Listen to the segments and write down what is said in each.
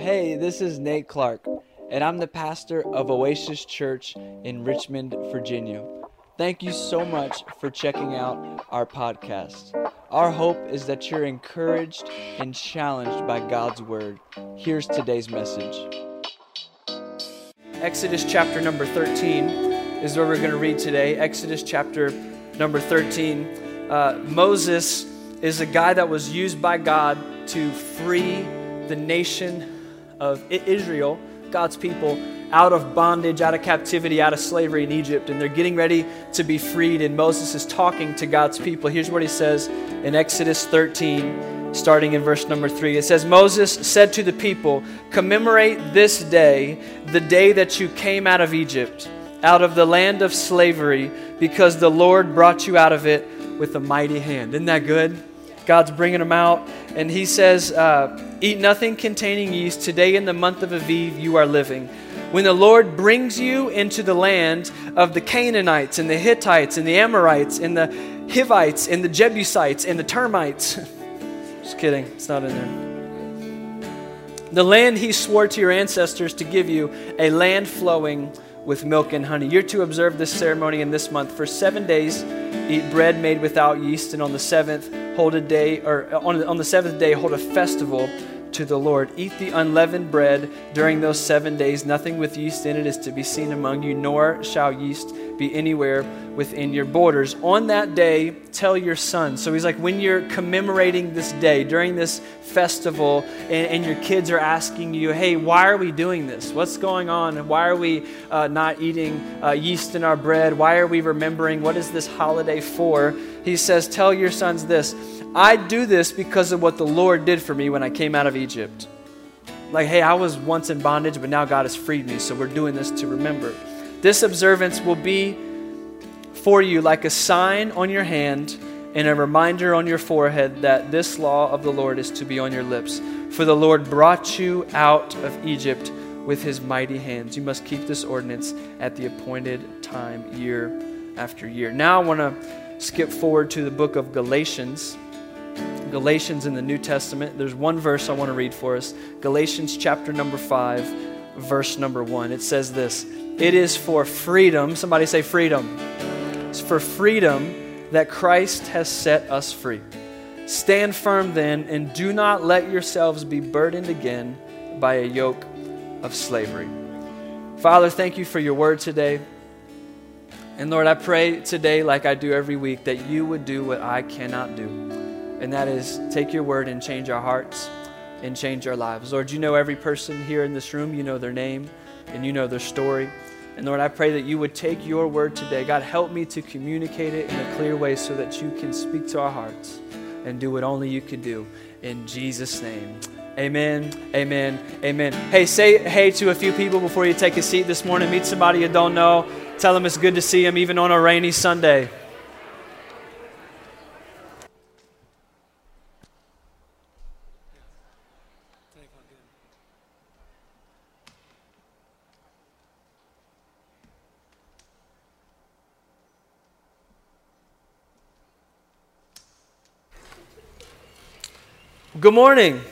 Hey, this is Nate Clark, and I'm the pastor of Oasis Church in Richmond, Virginia. Thank you so much for checking out our podcast. Our hope is that you're encouraged and challenged by God's Word. Here's today's message Exodus chapter number 13 is where we're going to read today. Exodus chapter number 13. Uh, Moses is a guy that was used by God to free the nation of Israel, God's people, out of bondage, out of captivity, out of slavery in Egypt, and they're getting ready to be freed. And Moses is talking to God's people. Here's what he says in Exodus 13, starting in verse number 3. It says, Moses said to the people, Commemorate this day, the day that you came out of Egypt, out of the land of slavery, because the Lord brought you out of it with a mighty hand. Isn't that good? God's bringing them out. And he says, uh, Eat nothing containing yeast. Today, in the month of Aviv, you are living. When the Lord brings you into the land of the Canaanites and the Hittites and the Amorites and the Hivites and the Jebusites and the termites. Just kidding, it's not in there. The land he swore to your ancestors to give you, a land flowing with milk and honey. You're to observe this ceremony in this month for seven days eat bread made without yeast, and on the seventh hold a day, or on, on the seventh day hold a festival to the Lord. Eat the unleavened bread during those seven days. Nothing with yeast in it is to be seen among you, nor shall yeast be anywhere within your borders. On that day, tell your son. So he's like, when you're commemorating this day, during this festival, and, and your kids are asking you, hey, why are we doing this? What's going on? Why are we uh, not eating uh, yeast in our bread? Why are we remembering? What is this holiday for? He says, tell your sons this I do this because of what the Lord did for me when I came out of Egypt. Like, hey, I was once in bondage, but now God has freed me, so we're doing this to remember. This observance will be for you like a sign on your hand and a reminder on your forehead that this law of the Lord is to be on your lips. For the Lord brought you out of Egypt with his mighty hands. You must keep this ordinance at the appointed time, year after year. Now I want to skip forward to the book of Galatians. Galatians in the New Testament. There's one verse I want to read for us Galatians chapter number 5, verse number 1. It says this It is for freedom, somebody say freedom. It's for freedom that Christ has set us free. Stand firm then, and do not let yourselves be burdened again by a yoke of slavery. Father, thank you for your word today. And Lord, I pray today, like I do every week, that you would do what I cannot do and that is take your word and change our hearts and change our lives. Lord, you know every person here in this room, you know their name and you know their story. And Lord, I pray that you would take your word today. God, help me to communicate it in a clear way so that you can speak to our hearts and do what only you can do. In Jesus' name. Amen, amen, amen. Hey, say hey to a few people before you take a seat this morning. Meet somebody you don't know. Tell them it's good to see them, even on a rainy Sunday. Good morning.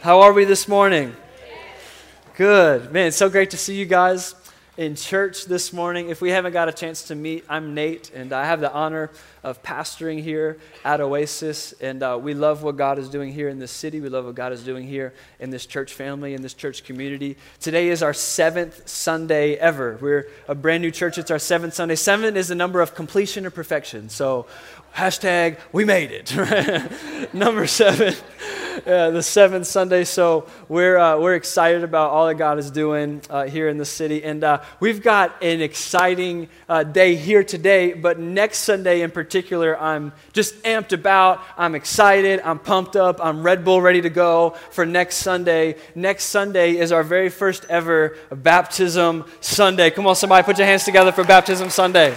How are we this morning? Good. Man, it's so great to see you guys in church this morning. If we haven't got a chance to meet, I'm Nate, and I have the honor of pastoring here at Oasis. And uh, we love what God is doing here in this city. We love what God is doing here in this church family, in this church community. Today is our seventh Sunday ever. We're a brand new church. It's our seventh Sunday. Seven is the number of completion or perfection. So hashtag we made it. Number seven uh, the seventh sunday. So we're, uh, we're excited about all that god is doing uh, here in the city. And uh, we've got an exciting uh, day here today but next sunday in particular i'm just amped about. I'm excited. I'm pumped up. I'm red bull ready to go for next sunday. Next sunday is our very first ever baptism sunday. Come on somebody put your hands together for baptism sunday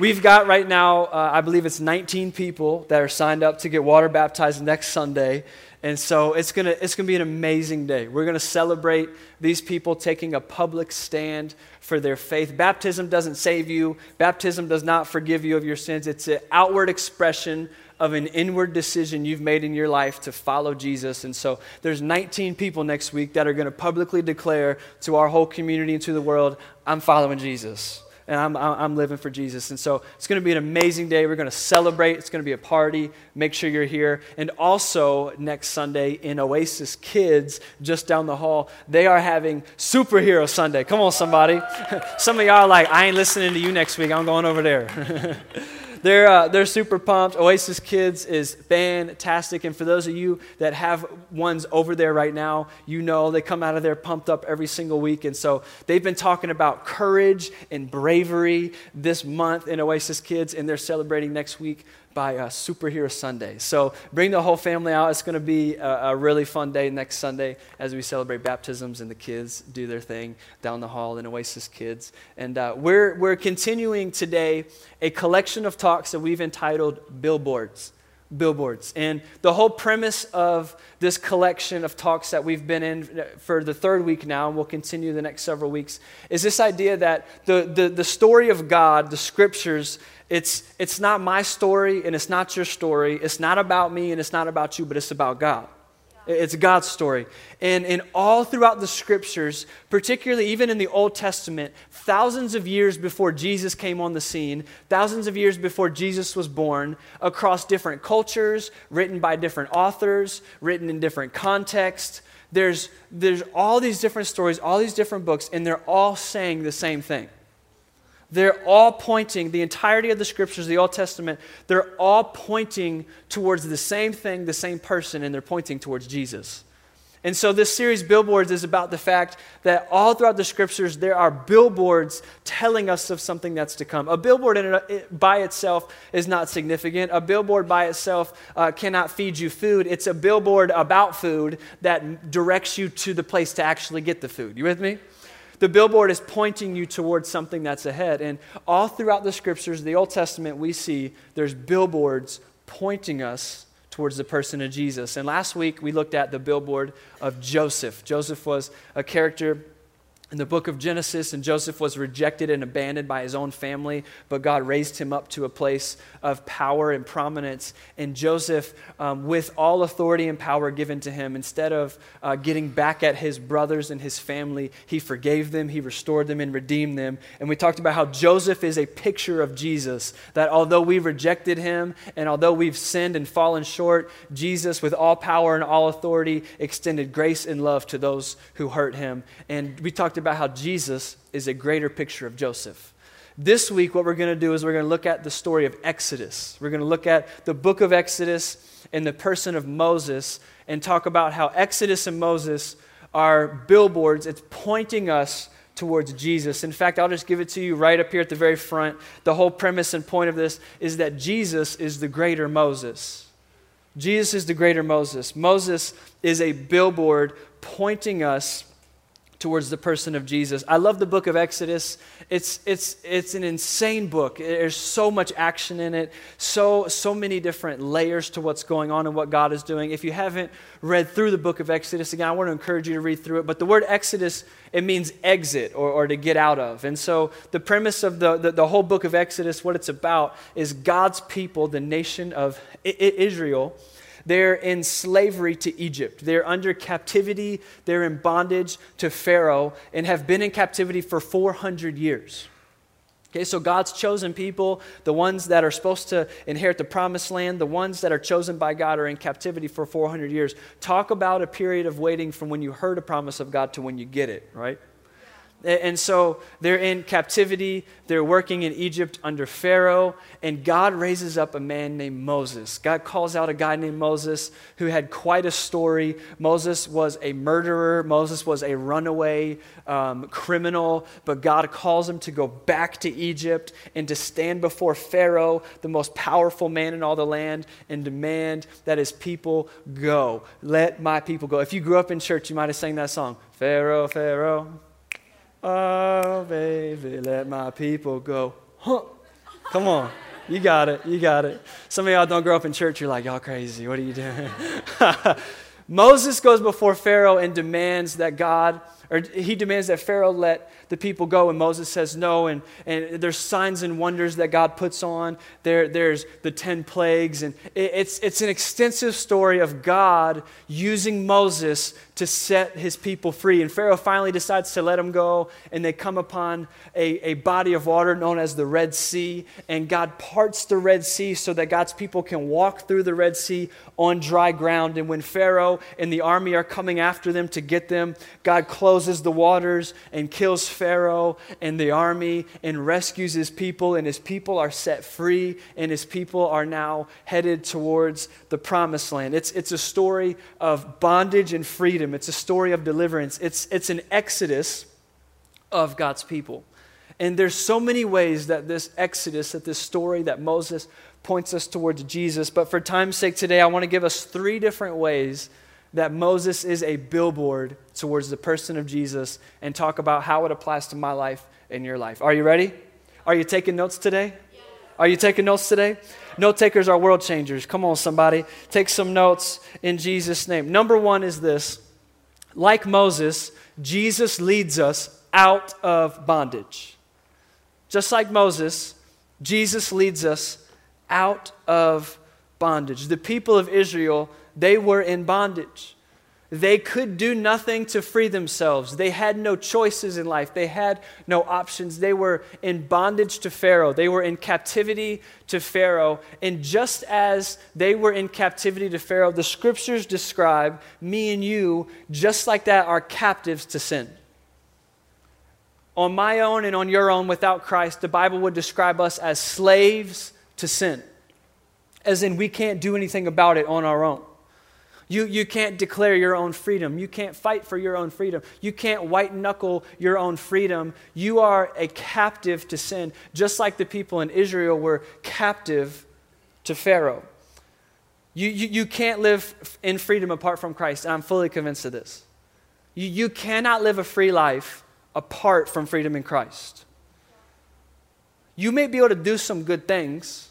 We've got right now, uh, I believe it's 19 people that are signed up to get water baptized next Sunday. And so it's going to it's going to be an amazing day. We're going to celebrate these people taking a public stand for their faith. Baptism doesn't save you, baptism does not forgive you of your sins. It's an outward expression of an inward decision you've made in your life to follow Jesus. And so there's 19 people next week that are going to publicly declare to our whole community and to the world, I'm following Jesus and I'm, I'm living for Jesus. And so it's going to be an amazing day. We're going to celebrate. It's going to be a party. Make sure you're here. And also, next Sunday in Oasis Kids, just down the hall, they are having Superhero Sunday. Come on, somebody. Some of y'all are like, I ain't listening to you next week. I'm going over there. they're, uh, they're super pumped. Oasis Kids is fantastic. And for those of you that have ones over there right now, you know they come out of there pumped up every single week. And so they've been talking about courage and bravery this month in Oasis Kids, and they're celebrating next week by uh, Superhero Sunday. So bring the whole family out. It's going to be a, a, really fun day next Sunday as we celebrate baptisms and the kids do their thing down the hall in Oasis Kids. And uh, we're, we're continuing today a collection of talks that we've entitled Billboards. Billboards. And the whole premise of this collection of talks that we've been in for the third week now, and we'll continue the next several weeks, is this idea that the, the, the story of God, the scriptures, it's, it's not my story and it's not your story. It's not about me and it's not about you, but it's about God. It's God's story. And, and all throughout the scriptures, particularly even in the Old Testament, thousands of years before Jesus came on the scene, thousands of years before Jesus was born, across different cultures, written by different authors, written in different contexts, there's, there's all these different stories, all these different books, and they're all saying the same thing. They're all pointing, the entirety of the scriptures, the Old Testament, they're all pointing towards the same thing, the same person, and they're pointing towards Jesus. And so, this series, Billboards, is about the fact that all throughout the scriptures, there are billboards telling us of something that's to come. A billboard it, by itself is not significant. A billboard by itself uh, cannot feed you food. It's a billboard about food that directs you to the place to actually get the food. You with me? The billboard is pointing you towards something that's ahead. And all throughout the scriptures, the Old Testament, we see there's billboards pointing us towards the person of Jesus. And last week, we looked at the billboard of Joseph. Joseph was a character in the book of Genesis, and Joseph was rejected and abandoned by his own family, but God raised him up to a place of power and prominence. And Joseph, um, with all authority and power given to him, instead of uh, getting back at his brothers and his family, he forgave them, he restored them, and redeemed them. And we talked about how Joseph is a picture of Jesus, that although we rejected him and although we've sinned and fallen short, Jesus, with all power and all authority, extended grace and love to those who hurt him. And we talked about how Jesus is a greater picture of Joseph. This week, what we're going to do is we're going to look at the story of Exodus. We're going to look at the book of Exodus and the person of Moses and talk about how Exodus and Moses are billboards. It's pointing us towards Jesus. In fact, I'll just give it to you right up here at the very front. The whole premise and point of this is that Jesus is the greater Moses. Jesus is the greater Moses. Moses is a billboard pointing us towards the person of Jesus. I love the book of Exodus. It's, it's, it's an insane book. There's so much action in it, so, so many different layers to what's going on and what God is doing. If you haven't read through the book of Exodus, again, I want to encourage you to read through it. But the word Exodus, it means exit or, or to get out of. And so the premise of the, the, the whole book of Exodus, what it's about, is God's people, the nation of Israel they're in slavery to Egypt. They're under captivity. They're in bondage to Pharaoh and have been in captivity for 400 years. Okay, so God's chosen people, the ones that are supposed to inherit the promised land, the ones that are chosen by God are in captivity for 400 years. Talk about a period of waiting from when you heard a promise of God to when you get it, right? And so they're in captivity. They're working in Egypt under Pharaoh. And God raises up a man named Moses. God calls out a guy named Moses who had quite a story. Moses was a murderer, Moses was a runaway um, criminal. But God calls him to go back to Egypt and to stand before Pharaoh, the most powerful man in all the land, and demand that his people go. Let my people go. If you grew up in church, you might have sang that song Pharaoh, Pharaoh. Oh, baby, let my people go. Huh. Come on. You got it. You got it. Some of y'all don't grow up in church. You're like, y'all crazy. What are you doing? Moses goes before Pharaoh and demands that God or he demands that Pharaoh let the people go, and Moses says no. And, and there's signs and wonders that God puts on. There, there's the 10 plagues. And it, it's, it's an extensive story of God using Moses to set his people free. And Pharaoh finally decides to let them go, and they come upon a, a body of water known as the Red Sea. And God parts the Red Sea so that God's people can walk through the Red Sea on dry ground. And when Pharaoh and the army are coming after them to get them, God closes the waters and kills Pharaoh and the army and rescues his people. And his people are set free, and his people are now headed towards the promised land. It's, it's a story of bondage and freedom it's a story of deliverance, it's, it's an exodus of God's people. And there's so many ways that this exodus, that this story that Moses points us towards Jesus. But for time's sake today, I want to give us three different ways that Moses is a billboard towards the person of Jesus and talk about how it applies to my life and your life. Are you ready? Are you taking notes today? Are you taking notes today? Note takers are world changers. Come on, somebody. Take some notes in Jesus' name. Number one is this like Moses, Jesus leads us out of bondage. Just like Moses, Jesus leads us out of bondage. The people of Israel, they were in bondage. They could do nothing to free themselves. They had no choices in life. They had no options. They were in bondage to Pharaoh. They were in captivity to Pharaoh. And just as they were in captivity to Pharaoh, the scriptures describe me and you, just like that, are captives to sin. On my own and on your own, without Christ, the Bible would describe us as slaves to sin, as in we can't do anything about it on our own. You, you can't declare your own freedom. You can't fight for your own freedom. You can't white knuckle your own freedom. You are a captive to sin, just like the people in Israel were captive to Pharaoh. You, you, you can't live in freedom apart from Christ, and I'm fully convinced of this. You, you cannot live a free life apart from freedom in Christ. You may be able to do some good things,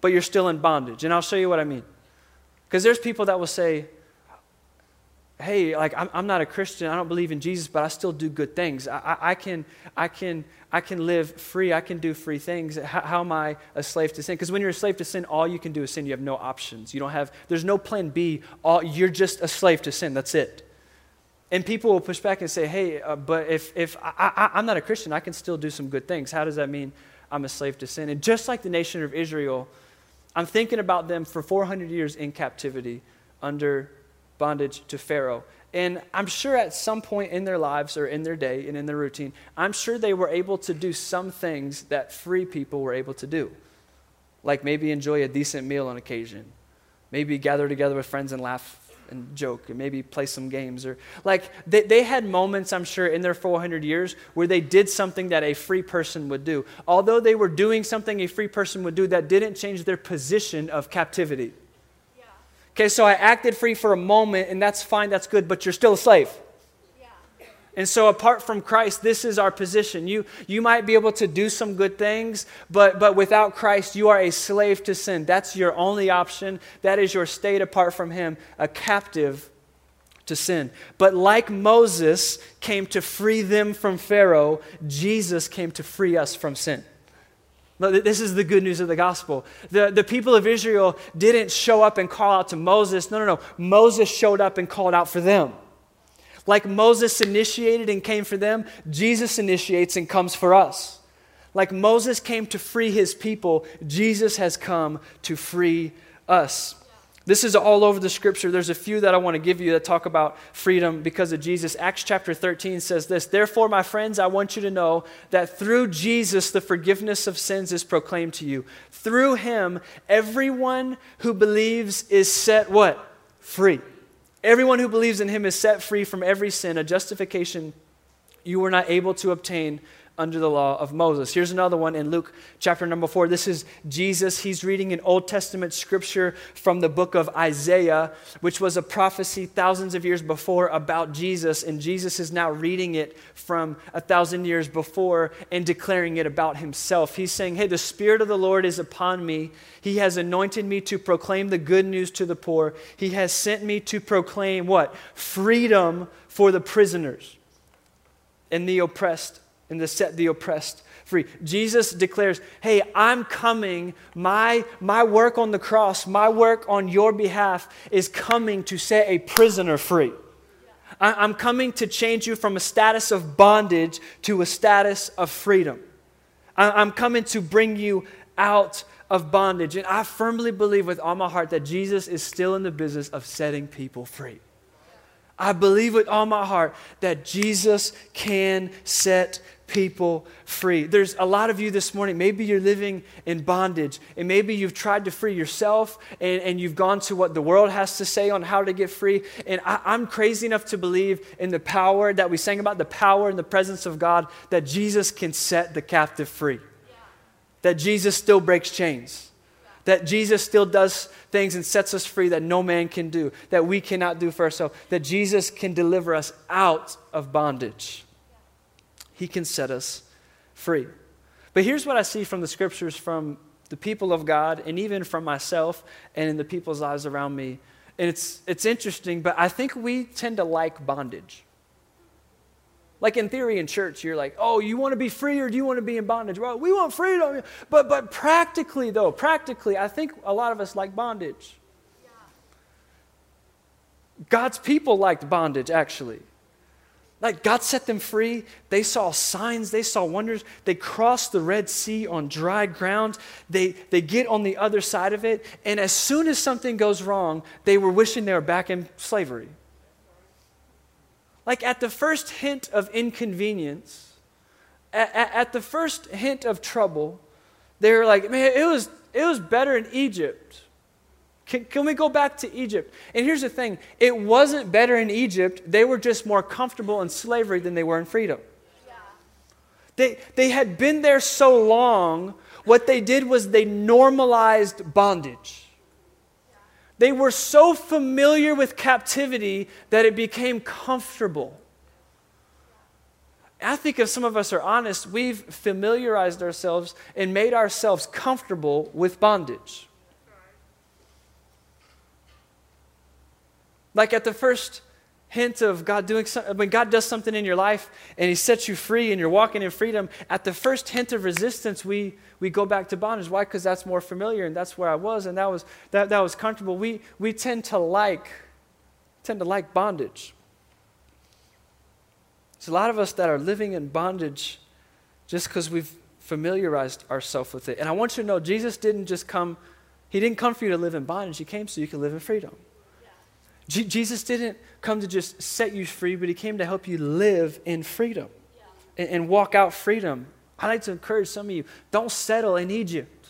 but you're still in bondage. And I'll show you what I mean. Because there's people that will say, hey, like I'm, I'm, not a Christian, I don't believe in Jesus, but I still do good things. I, I, I can, I, can, I can live free, I can do free things. How, how am I a slave to sin? Because when you're a slave to sin, all you can do is sin. You have no options. You don't have, there's no plan B. All, you're just a slave to sin. That's it. And people will push back and say, hey, uh, but if, if I, I, I'm not a Christian, I can still do some good things. How does that mean I'm a slave to sin? And just like the nation of Israel, I'm thinking about them for 400 years in captivity under bondage to Pharaoh. And I'm sure at some point in their lives or in their day and in their routine, I'm sure they were able to do some things that free people were able to do. Like maybe enjoy a decent meal on occasion, maybe gather together with friends and laugh and joke and maybe play some games or like they, they had moments i'm sure in their 400 years where they did something that a free person would do. Although they were doing something a free person would do that didn't change their position of captivity. Yeah. okay so i acted free for a moment and that's fine that's good but you're still a slave and so, apart from Christ, this is our position. You, you might be able to do some good things, but, but without Christ, you are a slave to sin. That's your only option. That is your state apart from Him, a captive to sin. But like Moses came to free them from Pharaoh, Jesus came to free us from sin. This is the good news of the gospel. The, the people of Israel didn't show up and call out to Moses. No, no, no. Moses showed up and called out for them. Like Moses initiated and came for them, Jesus initiates and comes for us. Like Moses came to free his people, Jesus has come to free us. This is all over the scripture. There's a few that I want to give you that talk about freedom because of Jesus. Acts chapter 13 says this Therefore, my friends, I want you to know that through Jesus, the forgiveness of sins is proclaimed to you. Through him, everyone who believes is set what? Free. Everyone who believes in him is set free from every sin, a justification you were not able to obtain under the law of Moses. Here's another one in Luke chapter number four. This is Jesus. He's reading an Old Testament scripture from the book of Isaiah, which was a prophecy thousands of years before about Jesus. And Jesus is now reading it from a thousand years before and declaring it about himself. He's saying, Hey, the Spirit of the Lord is upon me. He has anointed me to proclaim the good news to the poor. He has sent me to proclaim what? Freedom for the prisoners and the oppressed and to set the oppressed free. Jesus declares, Hey, I'm coming. My, my work on the cross, my work on your behalf is coming to set a prisoner free. I, am coming to change you from a status of bondage to a status of freedom. I, I'm coming to bring you out of bondage. And I firmly believe with all my heart that Jesus is still in the business of setting people free. I believe with all my heart that Jesus can set people free. There's a lot of you this morning, maybe you're living in bondage, and maybe you've tried to free yourself and, and you've gone to what the world has to say on how to get free. And I, I'm crazy enough to believe in the power that we sang about the power and the presence of God that Jesus can set the captive free, yeah. that Jesus still breaks chains. That Jesus still does things and sets us free that no man can do, that we cannot do for ourselves, that Jesus can deliver us out of bondage. He can set us free. But here's what I see from the scriptures from the people of God and even from myself and in the people's lives around me. And it's, it's interesting, but I think we tend to like bondage. Like in theory in church, you're like, oh, you want to be free or do you want to be in bondage? Well, we want freedom. But, but practically, though, practically, I think a lot of us like bondage. God's people liked bondage, actually. Like God set them free. They saw signs, they saw wonders. They crossed the Red Sea on dry ground. They, they get on the other side of it. And as soon as something goes wrong, they were wishing they were back in slavery. Like at the first hint of inconvenience, at, at the first hint of trouble, they were like, man, it was, it was better in Egypt. Can, can, we go back to Egypt? And here's the thing it wasn't better in Egypt, they were just more comfortable in slavery than they were in freedom. Yeah. They, they had been there so long, what they did was they normalized bondage. They were so familiar with captivity that it became comfortable. I think if some of us are honest, we've familiarized ourselves and made ourselves comfortable with bondage. Like at the first hint of God doing something, when God does something in your life and He sets you free and you're walking in freedom, at the first hint of resistance, we, we go back to bondage. Why? Because that's more familiar and that's where I was and that was, that, that was comfortable. We, we tend to like tend to like bondage. There's a lot of us that are living in bondage just because we've familiarized ourselves with it. And I want you to know Jesus didn't just come, He didn't come for you to live in bondage, He came so you could live in freedom. Jesus didn't come to just set you free, but he came to help you live in freedom yeah. and, and walk out freedom. I'd like to encourage some of you don't settle in Egypt.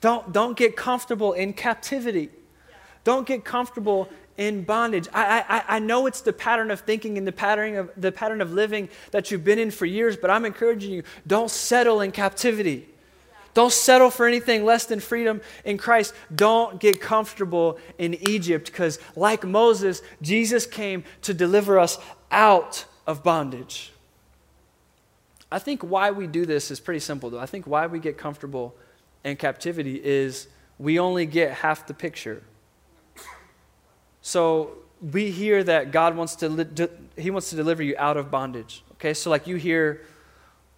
Don't, don't get comfortable in captivity. Yeah. Don't get comfortable in bondage. I, I, I know it's the pattern of thinking and the pattern of, the pattern of living that you've been in for years, but I'm encouraging you don't settle in captivity. Don't settle for anything less than freedom in Christ. Don't get comfortable in Egypt because, like Moses, Jesus came to deliver us out of bondage. I think why we do this is pretty simple, though. I think why we get comfortable in captivity is we only get half the picture. So we hear that God wants to, li- He wants to deliver you out of bondage. Okay, so like you hear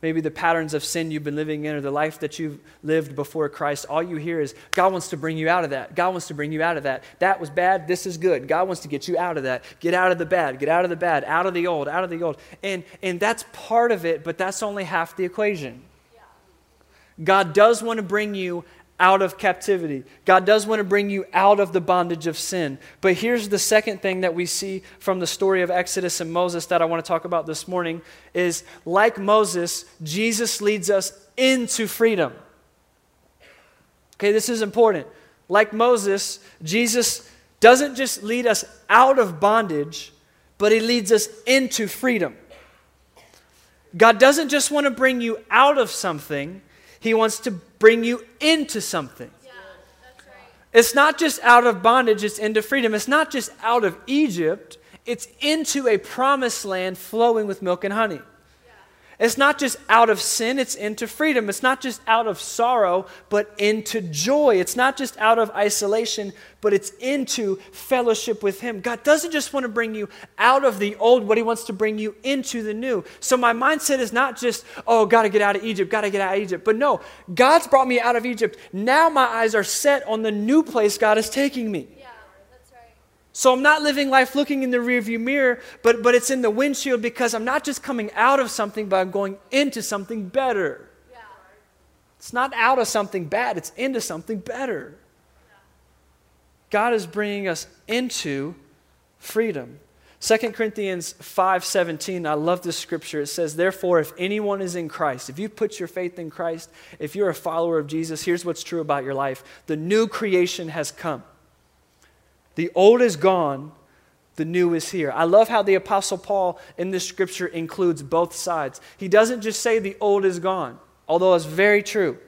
maybe the patterns of sin you've been living in or the life that you've lived before Christ, all you hear is God wants to bring you out of that. God wants to bring you out of that. That was bad. This is good. God wants to get you out of that. Get out of the bad. Get out of the bad. Out of the old. Out of the old. And, and that's part of it, but that's only half the equation. God does want to bring you out of captivity. God does want to bring you out of the bondage of sin. But here's the second thing that we see from the story of Exodus and Moses that I want to talk about this morning is like Moses, Jesus leads us into freedom. Okay, this is important. Like Moses, Jesus doesn't just lead us out of bondage, but he leads us into freedom. God doesn't just want to bring you out of something, he wants to bring you into something. Yeah, right. It's not just out of bondage, it's into freedom. It's not just out of Egypt, it's into a promised land flowing with milk and honey. It's not just out of sin, it's into freedom. It's not just out of sorrow, but into joy. It's not just out of isolation, but it's into fellowship with Him. God doesn't just want to bring you out of the old, but He wants to bring you into the new. So my mindset is not just, oh, got to get out of Egypt, got to get out of Egypt. But no, God's brought me out of Egypt. Now my eyes are set on the new place God is taking me. So I'm not living life looking in the rearview mirror, but, but it's in the windshield because I'm not just coming out of something, but I'm going into something better. Yeah. It's not out of something bad, it's into something better. Yeah. God is bringing us into freedom. 2 Corinthians 5:17 I love this scripture it says therefore if anyone is in Christ if you put your faith in Christ if you're a follower of Jesus here's what's true about your life the new creation has come the old is gone, the new is here. I love how the Apostle Paul in this scripture includes both sides. He doesn't just say the old is gone, although it's very true.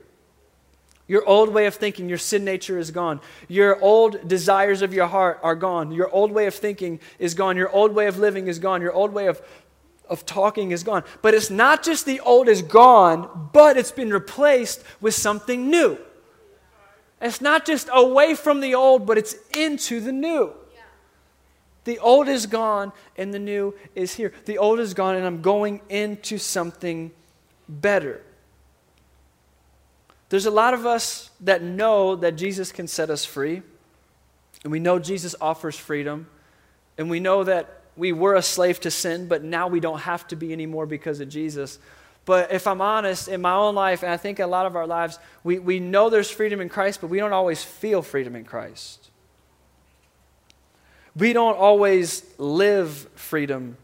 Your old way of thinking, your sin nature is gone. Your old desires of your heart are gone. Your old way of thinking is gone. Your old way of living is gone. Your old way of, of talking is gone. But it's not just the old is gone, but it's been replaced with something new. It's not just away from the old, but it's into the new. The old is gone and the new is here. The old is gone and I'm going into something better. There's a lot of us that know that Jesus can set us free, and we know Jesus offers freedom, and we know that we were a slave to sin, but now we don't have to be anymore because of Jesus. But if I'm honest, in my own life, and I think a lot of our lives, we, we know there's freedom in Christ, but we don't always feel freedom in Christ. We don't always live freedom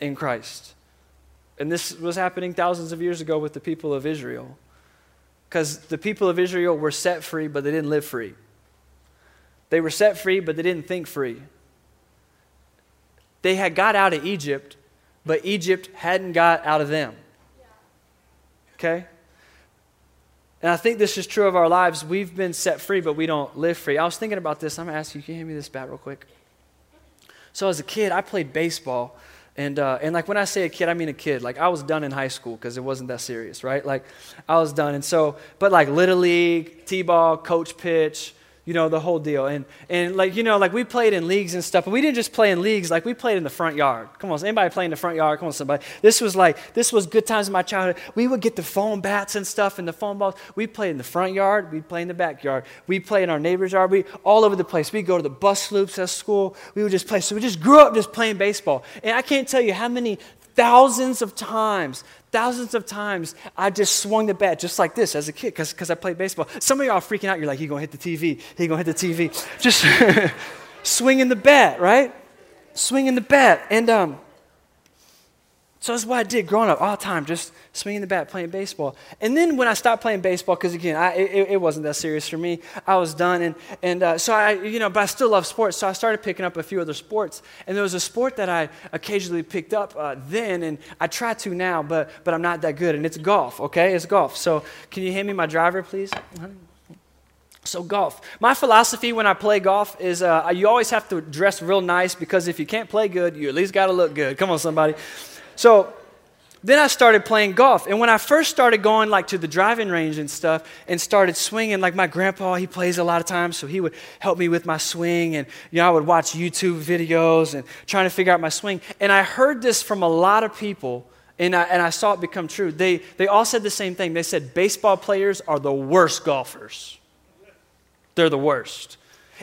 in Christ. And this was happening thousands of years ago with the people of Israel. Because the people of Israel were set free, but they didn't live free. They were set free, but they didn't think free. They had got out of Egypt, but Egypt hadn't got out of them. Okay? And I think this is true of our lives. We've been set free, but we don't live free. I was thinking about this. I'm going to ask you, can you hand me this bat real quick? So as a kid, I played baseball. And, uh, and like when I say a kid, I mean a kid. Like I was done in high school because it wasn't that serious, right? Like I was done. And so, but like Little League, T-ball, coach pitch, you know, the whole deal. And, and like, you know, like we played in leagues and stuff, but we didn't just play in leagues, like we played in the front yard. Come on, anybody play in the front yard? Come on, somebody. This was like, this was good times in my childhood. We would get the foam bats and stuff and the foam balls. We played in the front yard, we'd play in the backyard. We play in our neighbor's yard, we all over the place. We'd go to the bus loops at school. We would just play. So we just grew up just playing baseball. And I can't tell you how many thousands of times Thousands of times I just swung the bat just like this as a kid because I played baseball. Some of y'all freaking out. You're like, he's going to hit the TV. He's going to hit the TV. Just swinging the bat, right? Swinging the bat. And um, so that's what I did growing up all the time, just swinging the bat, playing baseball. And then when I stopped playing baseball, because again, I, it, it, wasn't that serious for me, I was done. And, and uh, so I, you know, but I still love sports. So I started picking up a few other sports. And there was a sport that I occasionally picked up uh, then, and I try to now, but, but I'm not that good. And it's golf, okay? It's golf. So can you hand me my driver, please? So, golf. My philosophy when I play golf is uh, you always have to dress real nice because if you can't play good, you at least got to look good. Come on, somebody. So then I started playing golf. And when I first started going like to the driving range and stuff and started swinging, like my grandpa, he plays a lot of times, so he would help me with my swing. And, you know, I would watch YouTube videos and trying to figure out my swing. And I heard this from a lot of people, and I, and I saw it become true. They, they all said the same thing. They said baseball players are the worst golfers. They're the worst.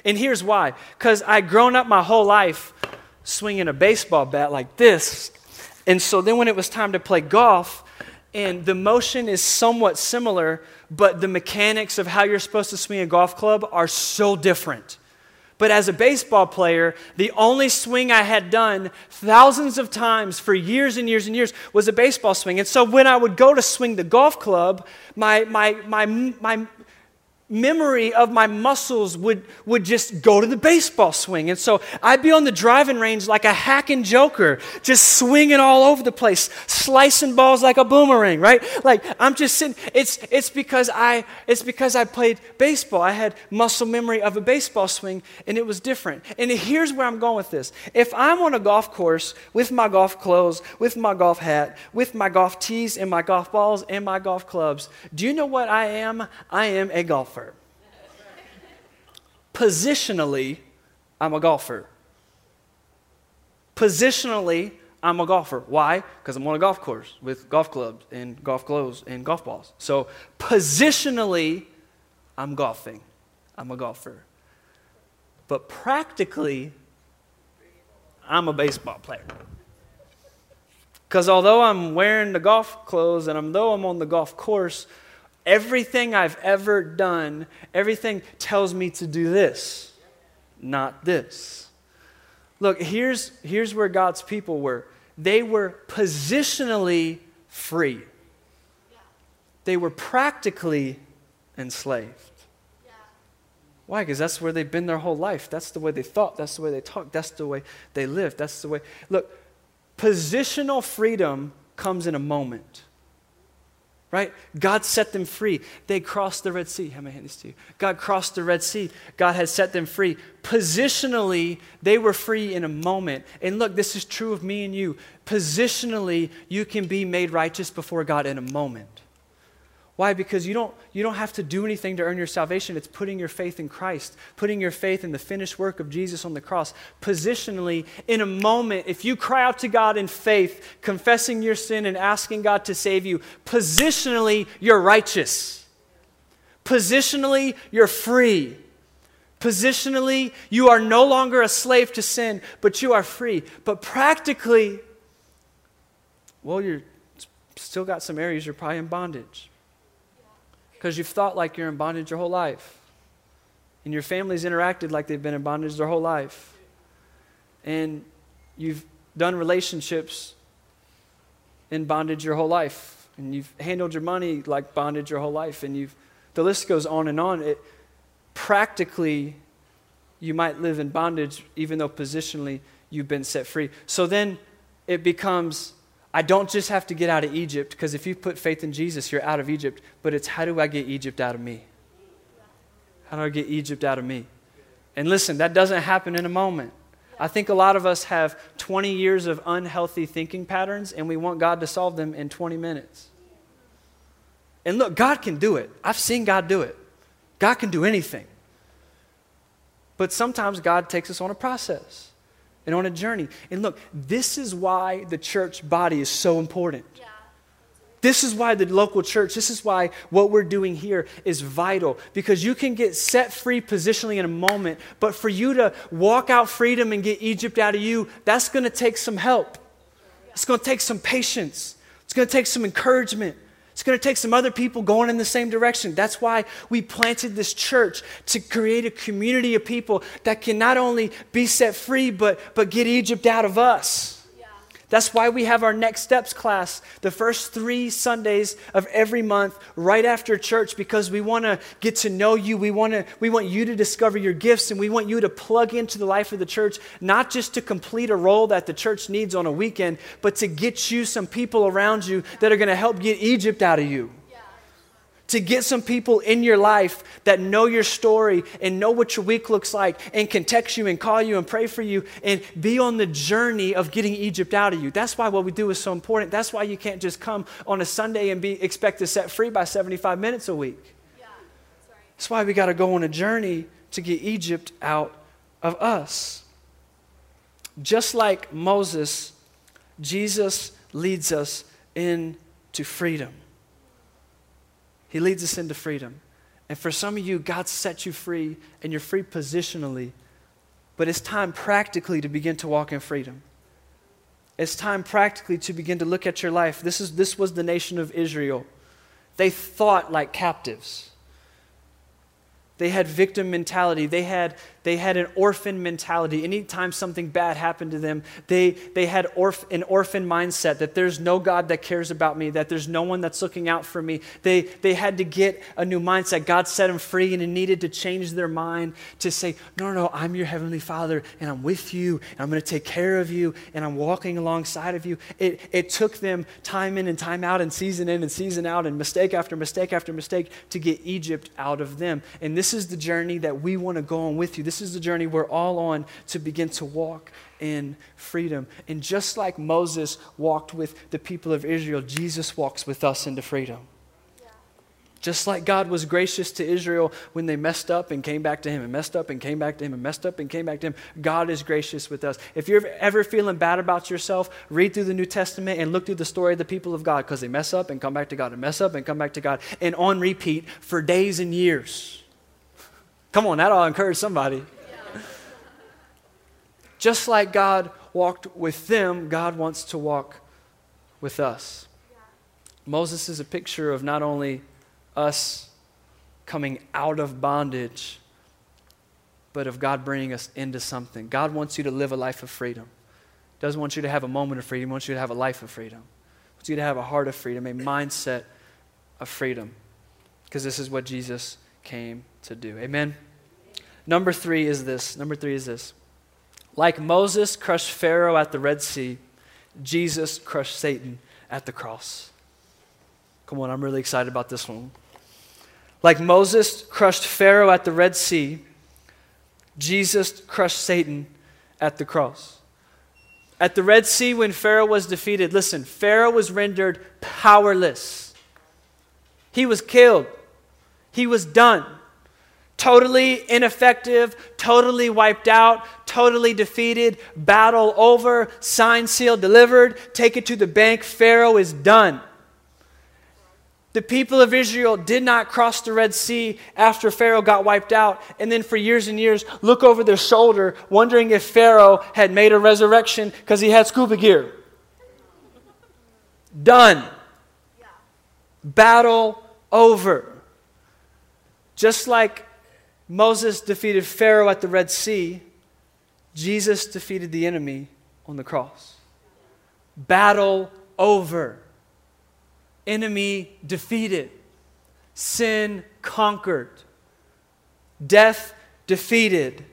And here's why. Because I'd grown up my whole life swinging a baseball bat like this and so then when it was time to play golf, and the motion is somewhat similar, but the mechanics of how you're supposed to swing a golf club are so different. But as a baseball player, the only swing I had done thousands of times for years and years and years was a baseball swing. And so when I would go to swing the golf club, my, my, my, my, memory of my muscles would, would just go to the baseball swing. And so I'd be on the driving range like a hacking joker, just swinging all over the place, slicing balls like a boomerang, right? Like I'm just sitting, it's, it's, because I, it's because I played baseball. I had muscle memory of a baseball swing and it was different. And here's where I'm going with this. If I'm on a golf course with my golf clothes, with my golf hat, with my golf tees and my golf balls and my golf clubs, do you know what I am? I am a golfer. Positionally, I'm a golfer. Positionally, I'm a golfer. Why? Because I'm on a golf course with golf clubs and golf clothes and golf balls. So, positionally, I'm golfing. I'm a golfer. But practically, I'm a baseball player. Because although I'm wearing the golf clothes and although I'm on the golf course, Everything I've ever done, everything tells me to do this, not this. Look, here's, here's where God's people were they were positionally free, they were practically enslaved. Why? Because that's where they've been their whole life. That's the way they thought. That's the way they talked. That's the way they lived. That's the way. Look, positional freedom comes in a moment right? God set them free. They crossed the Red Sea. How may I hand this to you? God crossed the Red Sea. God had set them free. Positionally, they were free in a moment. And look, this is true of me and you. Positionally, you can be made righteous before God in a moment. Why? Because you don't, you don't have to do anything to earn your salvation. It's putting your faith in Christ, putting your faith in the finished work of Jesus on the cross. Positionally, in a moment, if you cry out to God in faith, confessing your sin and asking God to save you, positionally, you're righteous. Positionally, you're free. Positionally, you are no longer a slave to sin, but you are free. But practically, well, you're still got some areas you're probably in bondage because you've thought like you're in bondage your whole life. And your family's interacted like they've been in bondage their whole life. And you've done relationships in bondage your whole life. And you've handled your money like bondage your whole life. And you've, the list goes on and on. It, practically, you might live in bondage, even though positionally you've been set free. So then it becomes I don't just have to get out of Egypt, because if you put faith in Jesus, you're out of Egypt, but it's how do I get Egypt out of me? How do I get Egypt out of me? And listen, that doesn't happen in a moment. I think a lot of us have 20 years of unhealthy thinking patterns, and we want God to solve them in 20 minutes. And look, God can do it. I've seen God do it. God can do anything. But sometimes God takes us on a process and on a journey. And look, this is why the church body is so important. Yeah. This is why the local church, this is why what we're doing here is vital because you can get set free positionally in a moment, but for you to walk out freedom and get Egypt out of you, that's going to take some help. It's going to take some patience. It's going to take some encouragement. It's going to take some other people going in the same direction. That's why we planted this church to create a community of people that can not only be set free, but, but get Egypt out of us. That's why we have our Next Steps class the first three Sundays of every month right after church because we want to get to know you. We, wanna, we want you to discover your gifts and we want you to plug into the life of the church, not just to complete a role that the church needs on a weekend, but to get you some people around you that are going to help get Egypt out of you to get some people in your life that know your story and know what your week looks like and can text you and call you and pray for you and be on the journey of getting Egypt out of you. That's why what we do is so important. That's why you can't just come on a Sunday and be expect to set free by 75 minutes a week. Yeah, that's, right. that's why we got to go on a journey to get Egypt out of us. Just like Moses, Jesus leads us into freedom. He leads us into freedom. And for some of you, God set you free and you're free positionally, but it's time practically to begin to walk in freedom. It's time practically to begin to look at your life. This, is, this was the nation of Israel. They thought like captives. They had victim mentality. They had They had an orphan mentality. Anytime something bad happened to them, they, they had orph- an orphan mindset that there's no God that cares about me, that there's no one that's looking out for me. They, they had to get a new mindset. God set them free, and it needed to change their mind to say, No, no, no, I'm your heavenly Father, and I'm with you, and I'm going to take care of you, and I'm walking alongside of you. It, it took them time in and time out, and season in and season out, and mistake after mistake after mistake to get Egypt out of them. And this is the journey that we want to go on with you. This is the journey we're all on to begin to walk in freedom. And just like Moses walked with the people of Israel, Jesus walks with us into freedom. Just like God was gracious to Israel when they messed up and came back to Him, and messed up and came back to Him, and messed up and came back to Him, God is gracious with us. If you're ever feeling bad about yourself, read through the New Testament and look through the story of the people of God because they mess up and come back to God, and mess up and come back to God, and on repeat for days and years. Come on, that'll encourage somebody. Just like God walked with them, God wants to walk with us. Moses is a picture of not only us coming out of bondage, but of God bringing us into something. God wants you to live a life of freedom. He doesn't want you to have a moment of freedom, he wants you to have a life of freedom. He wants you to have a heart of freedom, a mindset of freedom. Because this is what Jesus came to do. Amen. Number three is this. Number three is this. Like Moses crushed Pharaoh at the Red Sea, Jesus crushed Satan at the cross. Come on, I'm really excited about this one. Like Moses crushed Pharaoh at the Red Sea, Jesus crushed Satan at the cross. At the Red Sea, when Pharaoh was defeated, listen, Pharaoh was rendered powerless. He was killed, he was done. Totally ineffective, totally wiped out, totally defeated, battle over, sign, seal, delivered, take it to the bank. Pharaoh is done. The people of Israel did not cross the Red Sea after Pharaoh got wiped out, and then for years and years look over their shoulder, wondering if Pharaoh had made a resurrection because he had scuba gear. Done. Battle over. Just like Moses defeated Pharaoh at the Red Sea, Jesus defeated the enemy on the cross. Battle over enemy defeated, sin conquered, death defeated.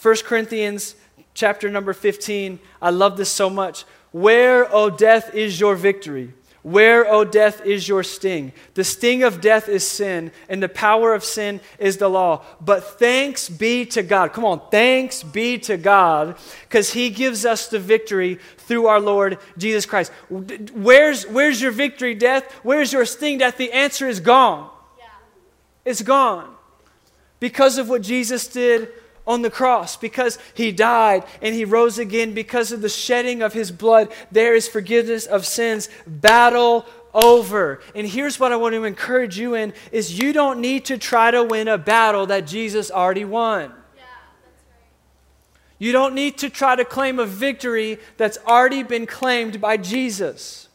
1 Corinthians chapter number 15, I love this so much. Where, O death, is your victory? Where, O death, is your sting? The sting of death is sin, and the power of sin is the law. But thanks be to God. Come on, thanks be to God, because He gives us the victory through our Lord Jesus Christ. Where's, where's your victory, death? Where's your sting, death? The answer is gone. Yeah. It's gone. Because of what Jesus did on the cross because he died and he rose again because of the shedding of his blood. There is forgiveness of sins. Battle over. And here's what i want to encourage you in is you don't need to try to win a battle that jesus already won. You don't need to try to claim a victory that's already been claimed by jesus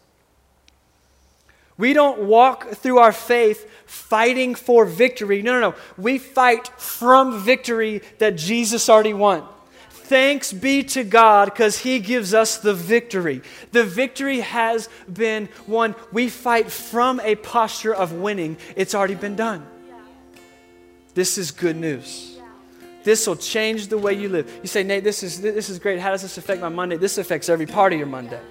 we don't walk through our faith fighting for victory. No, no, no. We fight from victory that Jesus already won. Thanks be to God because He gives us the victory. The victory has been won. We fight from a posture of winning. It's already been done. This is good news. This will change the way you live. You say, Nate, this is, this is great. How does this affect my Monday? This affects every part of your Monday.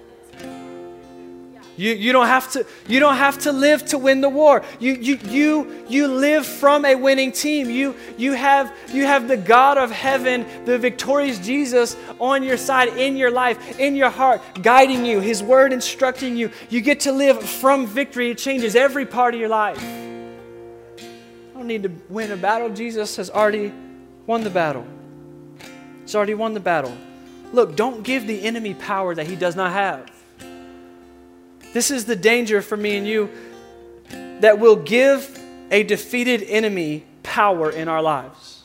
You, you, don't have to, you don't have to live to win the war. You, you, you, you live from a winning team. You, you, have, you have the God of heaven, the victorious Jesus on your side, in your life, in your heart, guiding you, His word instructing you. You get to live from victory. It changes every part of your life. I don't need to win a battle. Jesus has already won the battle. He's already won the battle. Look, don't give the enemy power that he does not have. This is the danger for me and you that will give a defeated enemy power in our lives.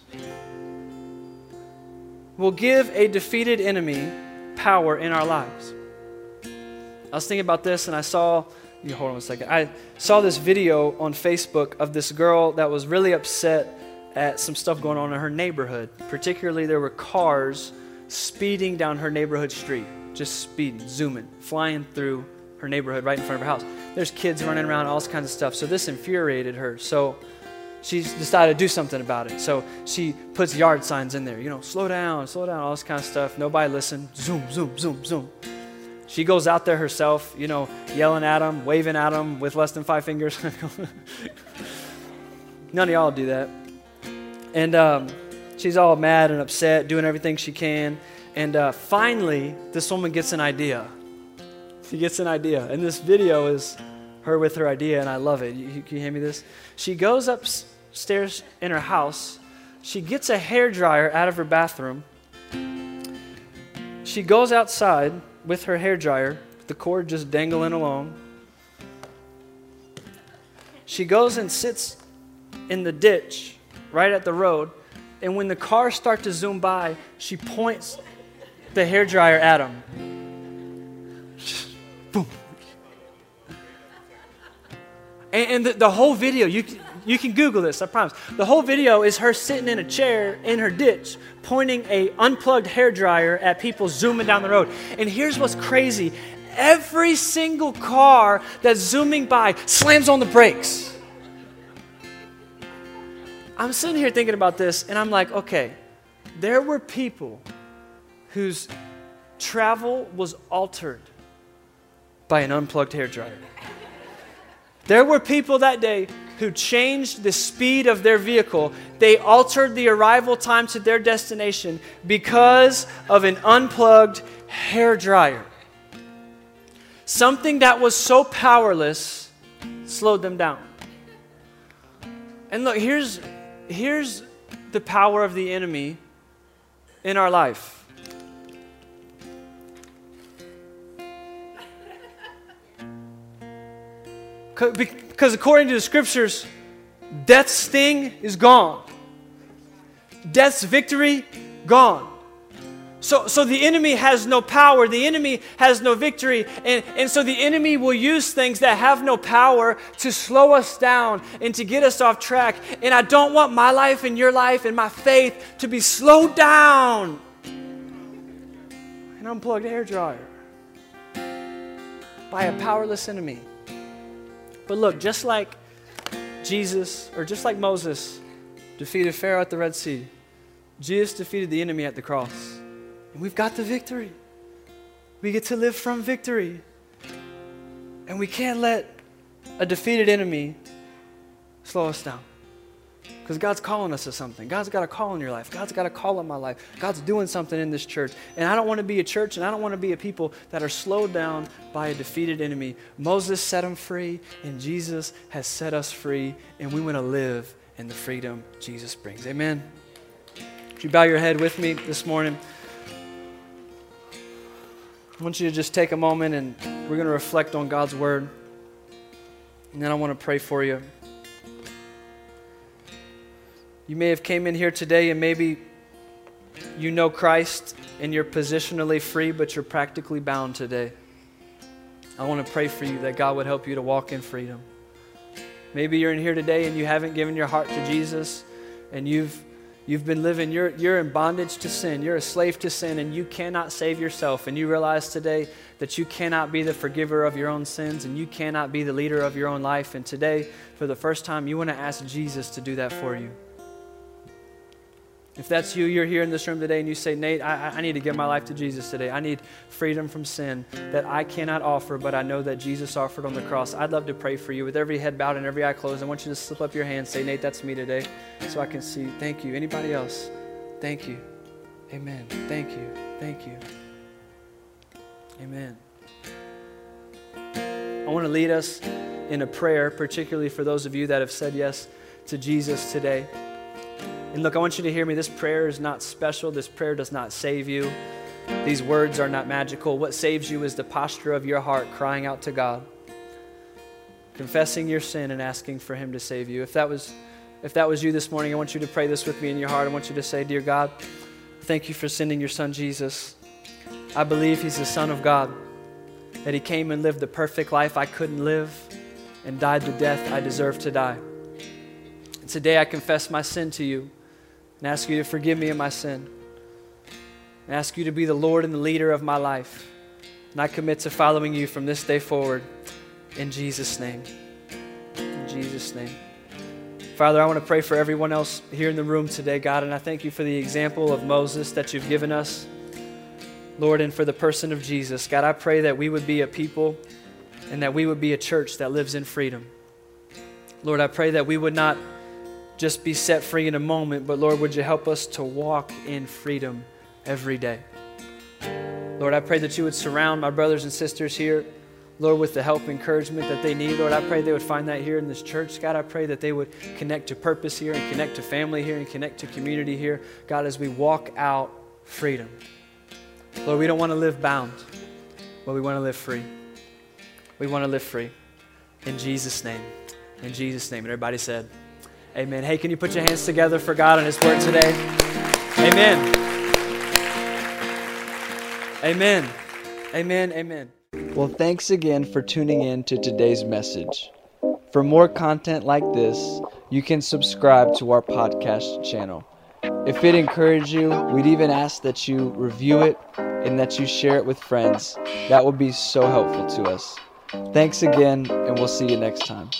Will give a defeated enemy power in our lives. I was thinking about this and I saw, you hold on a second. I saw this video on Facebook of this girl that was really upset at some stuff going on in her neighborhood. Particularly, there were cars speeding down her neighborhood street, just speeding, zooming, flying through her neighborhood right in front of her house. There's kids running around, all kinds of stuff. So this infuriated her. So she decided to do something about it. So she puts yard signs in there, you know, slow down, slow down, all this kind of stuff. Nobody listened. Zoom, zoom, zoom, zoom. She goes out there herself, you know, yelling at them, waving at them with less than five fingers. None of y'all do that. And um, she's all mad and upset, doing everything she can. And uh, finally, this woman gets an idea. She gets an idea. And this video is her with her idea, and I love it. You, can you hand me this? She goes upstairs in her house. She gets a hair dryer out of her bathroom. She goes outside with her hair dryer, the cord just dangling along. She goes and sits in the ditch right at the road. And when the cars start to zoom by, she points the hair dryer at him. And, and the, the, whole video, you, you can Google this, I promise. The whole video is her sitting in a chair in her ditch, pointing a unplugged hair dryer at people zooming down the road. And here's what's crazy every single car that's zooming by slams on the brakes. I'm sitting here thinking about this, and I'm like, okay, there were people whose travel was altered by an unplugged hair dryer. There were people that day who changed the speed of their vehicle. They altered the arrival time to their destination because of an unplugged hair dryer. Something that was so powerless slowed them down. And look, here's here's the power of the enemy in our life. Because according to the scriptures, death's sting is gone, death's victory gone. So, so the enemy has no power, the enemy has no victory, and, and so the enemy will use things that have no power to slow us down and to get us off track. And I don't want my life and your life and my faith to be slowed down. An unplugged hair dryer by a powerless enemy. But look, just like Jesus, or just like Moses defeated Pharaoh at the Red Sea, Jesus defeated the enemy at the cross. And we've got the victory. We get to live from victory. And we can't let a defeated enemy slow us down. Because God's calling us to something. God's got a call in your life. God's got a call in my life. God's doing something in this church. And I don't want to be a church and I don't want to be a people that are slowed down by a defeated enemy. Moses set them free, and Jesus has set us free, and we want to live in the freedom Jesus brings. Amen. Would you bow your head with me this morning? I want you to just take a moment and we're going to reflect on God's word. And then I want to pray for you. You may have came in here today and maybe you know Christ and you're positionally free, but you're practically bound today. I want to pray for you that God would help you to walk in freedom. Maybe you're in here today and you haven't given your heart to Jesus and you've You've been living, you're, you're in bondage to sin. You're a slave to sin, and you cannot save yourself. And you realize today that you cannot be the forgiver of your own sins, and you cannot be the leader of your own life. And today, for the first time, you want to ask Jesus to do that for you. If that's you, you're here in this room today and you say, Nate, I, I, need to give my life to Jesus today. I need freedom from sin that I cannot offer, but I know that Jesus offered on the cross. I'd love to pray for you with every head bowed and every eye closed. I want you to slip up your hand, say, Nate, that's me today, so I can see. Thank you. Anybody else? Thank you. Amen. Thank you. Thank you. Amen. I want to lead us in a prayer, particularly for those of you that have said yes to Jesus today. And look, I want you to hear me. This prayer is not special. This prayer does not save you. These words are not magical. What saves you is the posture of your heart crying out to God, confessing your sin and asking for Him to save you. If that was, if that was you this morning, I want you to pray this with me in your heart. I want you to say, Dear God, thank you for sending your Son Jesus. I believe He's the Son of God, that He came and lived the perfect life I couldn't live and died the death I deserve to die. Today I confess my sin to you and ask you to forgive me of my sin. And ask you to be the Lord and the leader of my life. And I commit to following you from this day forward. In Jesus' name. In Jesus' name. Father, I want to pray for everyone else here in the room today, God, and I thank you for the example of Moses that you've given us. Lord, and for the person of Jesus. God, I pray that we would be a people and that we would be a church that lives in freedom. Lord, I pray that we would not just be set free in a moment, but Lord, would you help us to walk in freedom every day? Lord, I pray that you would surround my brothers and sisters here, Lord, with the help and encouragement that they need. Lord, I pray they would find that here in this church. God, I pray that they would connect to purpose here and connect to family here and connect to community here. God, as we walk out freedom. Lord, we don't want to live bound, but we want to live free. We want to live free. In Jesus' name. In Jesus' name. And everybody said, Amen. Hey, can you put your hands together for God and His word today? Amen. Amen. Amen. Amen. Well, thanks again for tuning in to today's message. For more content like this, you can subscribe to our podcast channel. If it encouraged you, we'd even ask that you review it and that you share it with friends. That would be so helpful to us. Thanks again, and we'll see you next time.